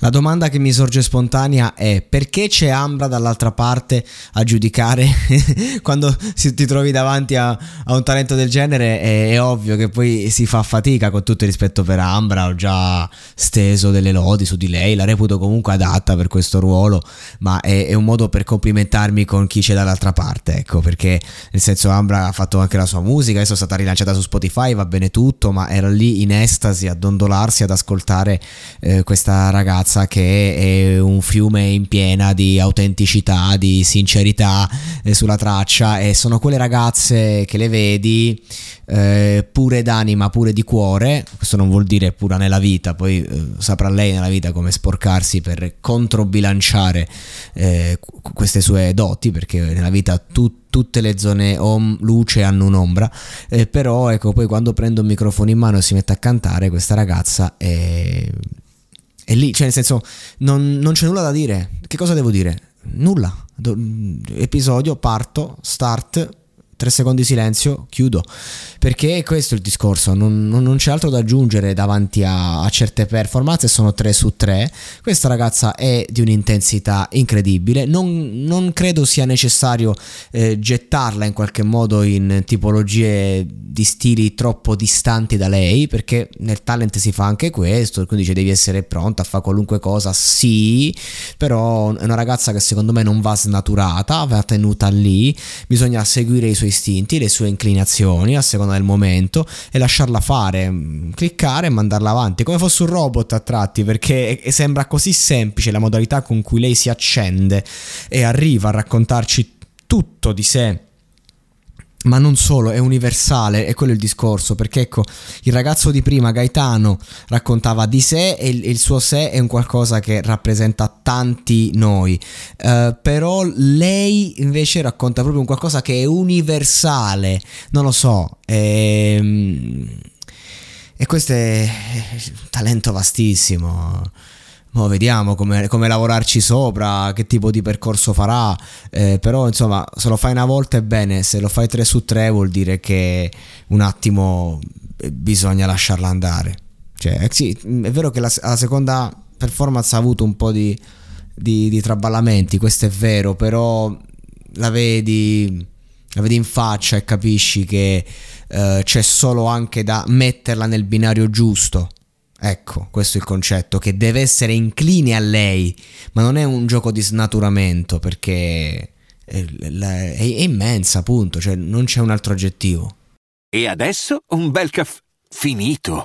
La domanda che mi sorge spontanea è perché c'è Ambra dall'altra parte a giudicare quando ti trovi davanti a, a un talento del genere? È, è, ovvio che poi si fa fatica con tutto il rispetto per Ambra, ho già steso delle lodi su di lei, la reputo comunque adatta per questo ruolo, ma è, è un modo per complimentarmi con chi c'è dall'altra parte, ecco, perché nel senso Ambra ha fatto anche la sua musica, adesso è stata rilanciata su Spotify, va bene tutto, ma era lì in estasi a dondolarsi ad ascoltare eh, questa ragazza che è un fiume in piena di autenticità, di sincerità eh, sulla traccia e sono quelle ragazze che le vedi eh, pure d'anima, pure di cuore, questo non vuol dire pura nella vita, poi eh, saprà lei nella vita come sporcarsi per controbilanciare eh, queste sue doti, perché nella vita tu, tutte le zone om, luce hanno un'ombra, eh, però ecco poi quando prende un microfono in mano e si mette a cantare questa ragazza è è lì, cioè nel senso, non, non c'è nulla da dire. Che cosa devo dire? Nulla. Episodio, parto, start, tre secondi di silenzio, chiudo. Perché questo è il discorso, non, non, non c'è altro da aggiungere davanti a, a, certe performance, sono 3 su 3. Questa ragazza è di un'intensità incredibile, non, non credo sia necessario eh, gettarla in qualche modo in tipologie di stili troppo distanti da lei, perché nel talent si fa anche questo, quindi cioè, devi essere pronta a fare qualunque cosa, sì, però è una ragazza che secondo me non va snaturata, va tenuta lì, bisogna seguire i suoi istinti, le sue inclinazioni a seconda del momento e lasciarla fare, mm, cliccare e mandarla avanti, come fosse un robot a tratti, perché sembra così semplice la modalità con cui lei si accende e arriva a raccontarci tutto di sé ma non solo, è universale, è quello il discorso, perché ecco, il ragazzo di prima, Gaetano, raccontava di sé e il, il suo sé è un qualcosa che rappresenta tanti noi, uh, però lei invece racconta proprio un qualcosa che è universale, non lo so, ehm, e questo è un talento vastissimo. Mo vediamo come, come, lavorarci sopra, che tipo di percorso farà. Eh, però, insomma, se lo fai una volta è bene, se lo fai 3 su 3 vuol dire che un attimo eh, bisogna lasciarla andare. Cioè, eh, sì, è vero che la, la, seconda performance ha avuto un po' di, di, di traballamenti, questo è vero, però la vedi, la vedi in faccia e capisci che eh, c'è solo anche da metterla nel binario giusto Ecco, questo è il concetto, che deve essere incline a lei, ma non è un gioco di snaturamento perché è, è, è immensa, appunto, cioè non c'è un altro aggettivo. E adesso un bel caffè finito.